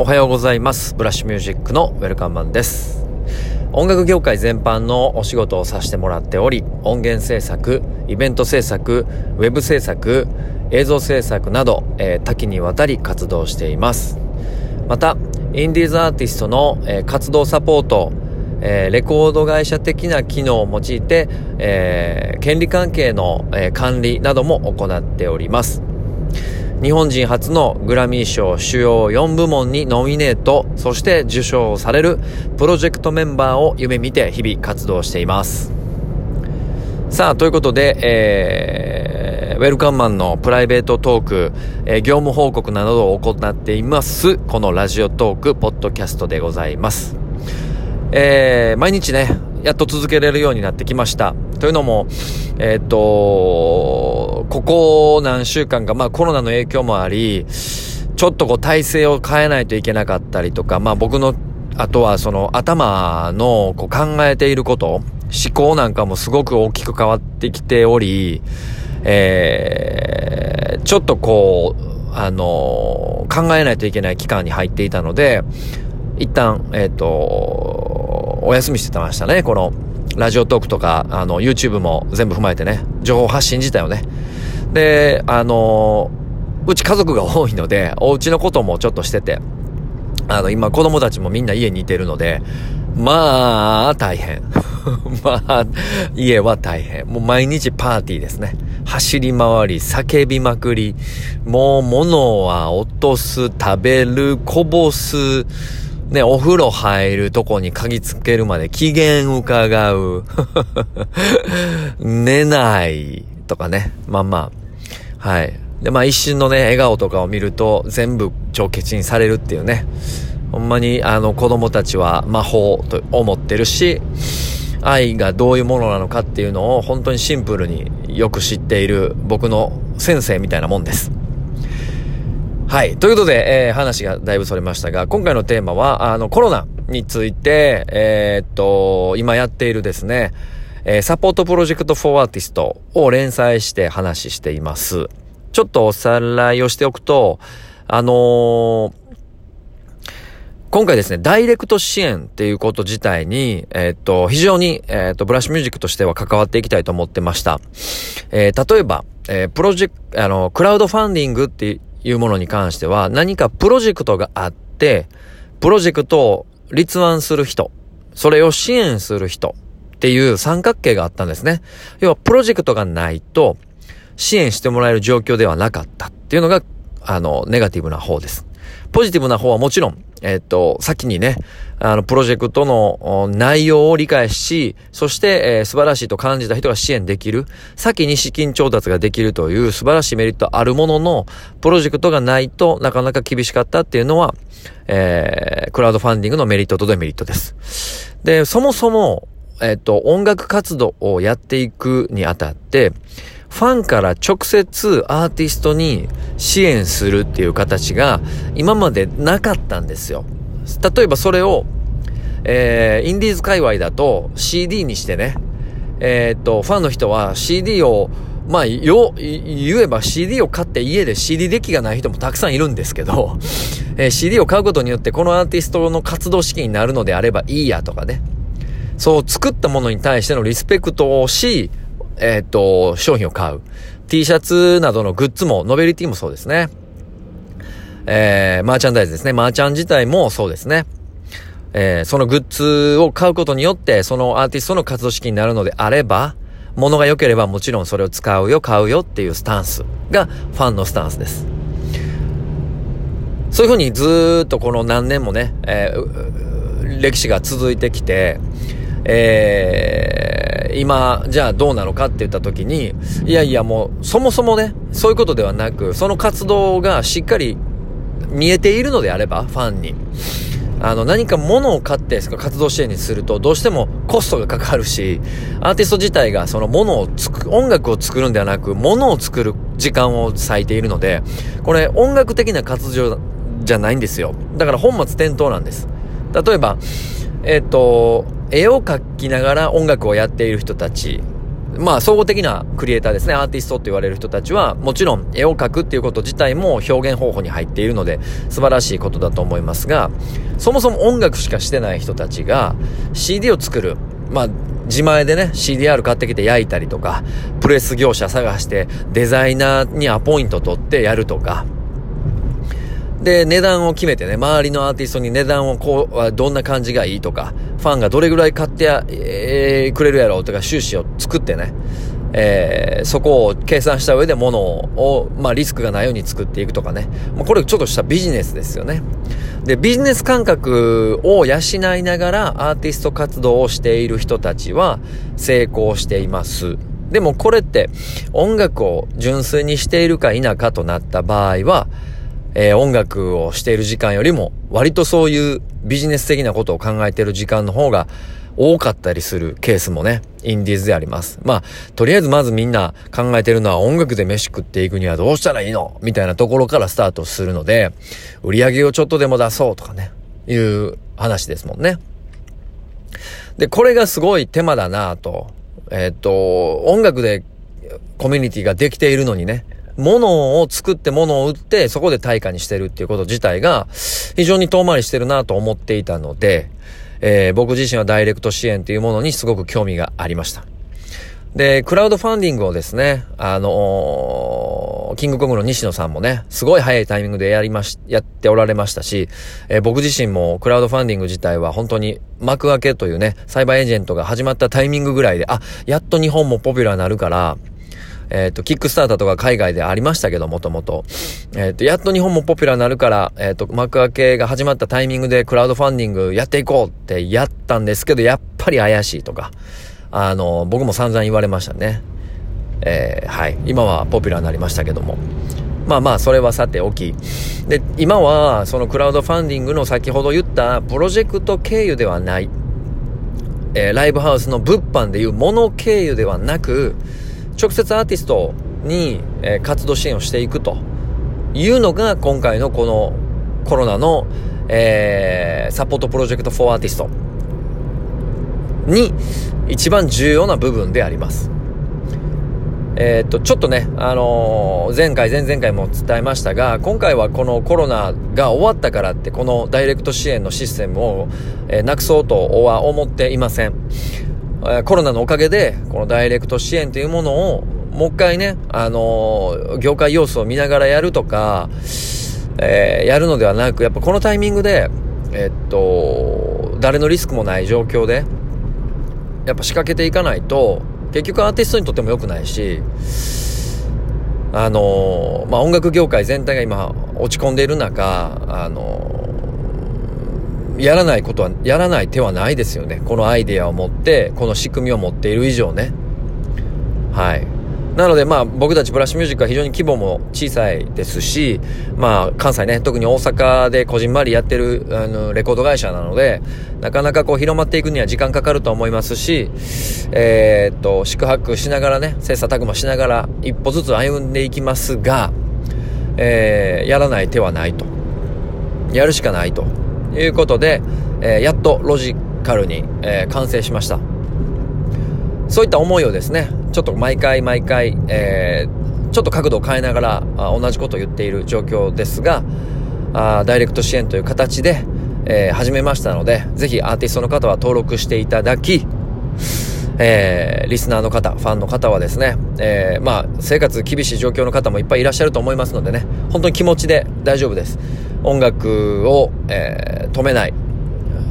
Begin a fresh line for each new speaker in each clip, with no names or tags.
おはようございます。ブラッシュミュージックのウェルカムマンです。音楽業界全般のお仕事をさせてもらっており音源制作イベント制作ウェブ制作映像制作など、えー、多岐にわたり活動しています。またインディーズアーティストの、えー、活動サポートえー、レコード会社的な機能を用いて、えー、権利関係の、えー、管理なども行っております。日本人初のグラミー賞主要4部門にノミネート、そして受賞されるプロジェクトメンバーを夢見て日々活動しています。さあ、ということで、えー、ウェルカムマンのプライベートトーク、えー、業務報告などを行っています、このラジオトーク、ポッドキャストでございます。えー、毎日ね、やっと続けれるようになってきました。というのも、えー、っと、ここ何週間か、まあコロナの影響もあり、ちょっとこう体制を変えないといけなかったりとか、まあ僕の、あとはその頭のこう考えていること、思考なんかもすごく大きく変わってきており、えー、ちょっとこう、あの考えないといけない期間に入っていたので、一旦、えっ、ー、と、お休みしてましたね、この、ラジオトークとか、あの、YouTube も全部踏まえてね、情報発信自体をね。で、あの、うち家族が多いので、お家のこともちょっとしてて、あの、今子供たちもみんな家にいてるので、まあ、大変。まあ、家は大変。もう毎日パーティーですね。走り回り、叫びまくり、もう物は落とす、食べる、こぼす、ね、お風呂入るとこに鍵つけるまで機嫌伺う。寝ないとかね。まあまあ。はい。で、まあ一瞬のね、笑顔とかを見ると全部帳消しにされるっていうね。ほんまにあの子供たちは魔法と思ってるし、愛がどういうものなのかっていうのを本当にシンプルによく知っている僕の先生みたいなもんです。はい。ということで、えー、話がだいぶそれましたが、今回のテーマは、あの、コロナについて、えー、っと、今やっているですね、えー、 Support Project for Artist を連載して話しています。ちょっとおさらいをしておくと、あのー、今回ですね、ダイレクト支援っていうこと自体に、えー、っと、非常に、えー、っと、ブラッシュミュージックとしては関わっていきたいと思ってました。えー、例えば、えー、プロジェクト、あの、クラウドファンディングっていうものに関しては、何かプロジェクトがあって、プロジェクトを立案する人、それを支援する人っていう三角形があったんですね。要は、プロジェクトがないと、支援してもらえる状況ではなかったっていうのが、あの、ネガティブな方です。ポジティブな方はもちろん、えっと、先にね、あの、プロジェクトの内容を理解し、そして、えー、素晴らしいと感じた人が支援できる。先に資金調達ができるという素晴らしいメリットあるものの、プロジェクトがないとなかなか厳しかったっていうのは、えー、クラウドファンディングのメリットとデメリットです。で、そもそも、えっと、音楽活動をやっていくにあたって、ファンから直接アーティストに支援するっていう形が今までなかったんですよ。例えばそれを、えー、インディーズ界隈だと CD にしてね、えー、っと、ファンの人は CD を、まあ、よ、言えば CD を買って家で CD デッキがない人もたくさんいるんですけど、えー、CD を買うことによってこのアーティストの活動資金になるのであればいいやとかね。そう作ったものに対してのリスペクトをし、えー、っと、商品を買う。T シャツなどのグッズも、ノベリティもそうですね。えー、マーチャンダイズですね。マーチャン自体もそうですね。えー、そのグッズを買うことによって、そのアーティストの活動資金になるのであれば、物が良ければもちろんそれを使うよ、買うよっていうスタンスがファンのスタンスです。そういうふうにずっとこの何年もね、えー、歴史が続いてきて、えー、今、じゃあどうなのかって言った時に、いやいやもう、そもそもね、そういうことではなく、その活動がしっかり見えているのであれば、ファンに。あの、何か物を買って活動支援にすると、どうしてもコストがかかるし、アーティスト自体がその物をつく、音楽を作るんではなく、物を作る時間を割いているので、これ音楽的な活動じゃないんですよ。だから本末転倒なんです。例えば、えっ、と、絵を描きながら音楽をやっている人たち。まあ、総合的なクリエイターですね、アーティストって言われる人たちは、もちろん絵を描くっていうこと自体も表現方法に入っているので、素晴らしいことだと思いますが、そもそも音楽しかしてない人たちが、CD を作る、まあ、自前でね、CDR 買ってきて焼いたりとか、プレス業者探してデザイナーにアポイント取ってやるとか、で、値段を決めてね、周りのアーティストに値段をこう、どんな感じがいいとか、ファンがどれぐらい買ってや、えー、くれるやろうとか、収支を作ってね、えー、そこを計算した上で物を、まあ、リスクがないように作っていくとかね。もうこれちょっとしたビジネスですよね。で、ビジネス感覚を養いながらアーティスト活動をしている人たちは成功しています。でもこれって音楽を純粋にしているか否かとなった場合は、えー、音楽をしている時間よりも、割とそういうビジネス的なことを考えている時間の方が多かったりするケースもね、インディーズであります。まあ、とりあえずまずみんな考えてるのは音楽で飯食っていくにはどうしたらいいのみたいなところからスタートするので、売り上げをちょっとでも出そうとかね、いう話ですもんね。で、これがすごい手間だなと。えー、っと、音楽でコミュニティができているのにね、物を作って物を売って、そこで対価にしてるっていうこと自体が、非常に遠回りしてるなと思っていたので、えー、僕自身はダイレクト支援というものにすごく興味がありました。で、クラウドファンディングをですね、あのー、キングコングの西野さんもね、すごい早いタイミングでやりまし、やっておられましたし、えー、僕自身もクラウドファンディング自体は本当に Makuake というね、サイバーエージェントが始まったタイミングぐらいで、あ、やっと日本もポピュラーになるから、えっ、ー、と、キックスターターとか海外でありましたけど、もともと。えっ、ー、と、やっと日本もポピュラーになるから、えっ、ー、と、 Makuake が始まったタイミングでクラウドファンディングやっていこうってやったんですけど、やっぱり怪しいとか、あの、僕も散々言われましたね。えー、はい。今はポピュラーになりましたけども。まあまあ、それはさておき。で、今は、そのクラウドファンディングの先ほど言ったプロジェクト経由ではない、えー、ライブハウスの物販でいうもの経由ではなく、直接アーティストに、え、活動支援をしていくというのが今回のこのコロナの、えー、サポートプロジェクト4アーティストに一番重要な部分であります。えー、っと、ちょっとね、あのー、前回、前々回も伝えましたが、今回はこのコロナが終わったからって、このダイレクト支援のシステムを、えー、なくそうとは思っていません。コロナのおかげで、このダイレクト支援というものを、もう一回ね、あの、業界要素を見ながらやるとか、えー、やるのではなく、やっぱこのタイミングで、えっと、誰のリスクもない状況で、やっぱ仕掛けていかないと、結局アーティストにとっても良くないし、あの、まあ、音楽業界全体が今落ち込んでいる中、あのやらないことは、やらない手はないですよね。このアイデアを持って、この仕組みを持っている以上ね。はい。なのでまあ僕たちブラッシュミュージックは非常に規模も小さいですし、まあ関西ね、特に大阪でこじんまりやってるあのレコード会社なので、なかなかこう広まっていくには時間かかると思いますし、えー、っと、宿泊しながらね、切磋琢磨しながら一歩ずつ歩んでいきますが、えー、やらない手はないと。やるしかないと。いうことで、えー、やっとロジカルに、えー、完成しました。そういった思いをですね、ちょっと毎回毎回、えー、ちょっと角度を変えながらあ同じことを言っている状況ですが、あダイレクト支援という形で、えー、始めましたので、ぜひアーティストの方は登録していただき、えー、リスナーの方、ファンの方はですね、えー、まあ、生活厳しい状況の方もいっぱいいらっしゃると思いますのでね、本当に気持ちで大丈夫です。音楽を、えー、止めない。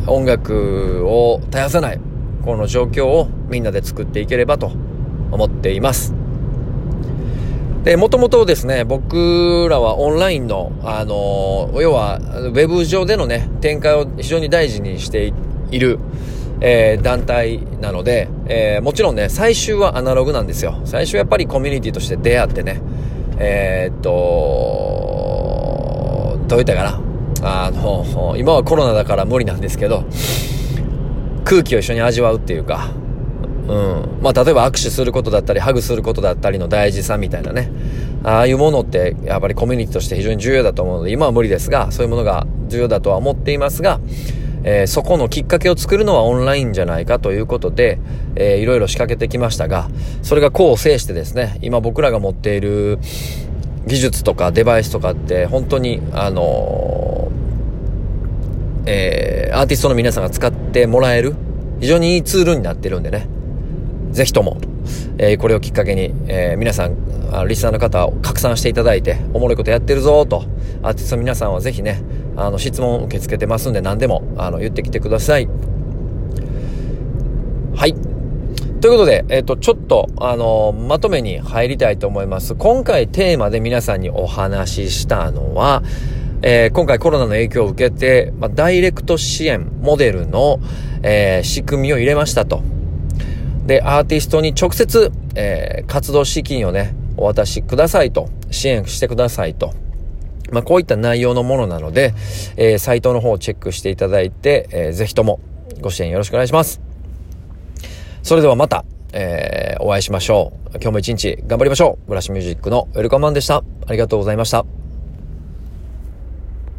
音楽を絶やさない。この状況をみんなで作っていければと思っています。で、もともとですね、僕らはオンラインの、あの要は、ウェブ上でのね、展開を非常に大事にしている、えー、団体なので、えー、もちろんね、最終はアナログなんですよ。最初はやっぱりコミュニティとして出会ってね、えー、っと、どう言ったかな。あの、今はコロナだから無理なんですけど、空気を一緒に味わうっていうか、うん。まあ、例えば握手することだったり、ハグすることだったりの大事さみたいなね。ああいうものって、やっぱりコミュニティとして非常に重要だと思うので、今は無理ですが、そういうものが重要だとは思っていますが、えー、そこのきっかけを作るのはオンラインじゃないかということで、えー、いろいろ仕掛けてきましたが、それが功を制してですね、今僕らが持っている技術とかデバイスとかって本当に、あの、えー、アーティストの皆さんが使ってもらえる非常にいいツールになってるんでね、ぜひとも、えー、これをきっかけに、えー、皆さん、リスナーの方を拡散していただいて、おもろいことやってるぞと、アーティストの皆さんはぜひね、あの、質問受け付けてますんで何でも、あの、言ってきてください。はい。ということで、えっ、ー、と、ちょっと、あの、まとめに入りたいと思います。今回テーマで皆さんにお話ししたのは、えー、今回コロナの影響を受けて、まあ、ダイレクト支援モデルの、え、仕組みを入れましたと。で、アーティストに直接、え、活動資金をね、お渡しくださいと、支援してくださいと。まあ、こういった内容のものなので、え、サイトの方をチェックしていただいて、えー、ぜひともご支援よろしくお願いします。それではまた、えー、お会いしましょう。今日も一日頑張りましょう。ブラシミュージックのウェルカマンでした。ありがとうございました。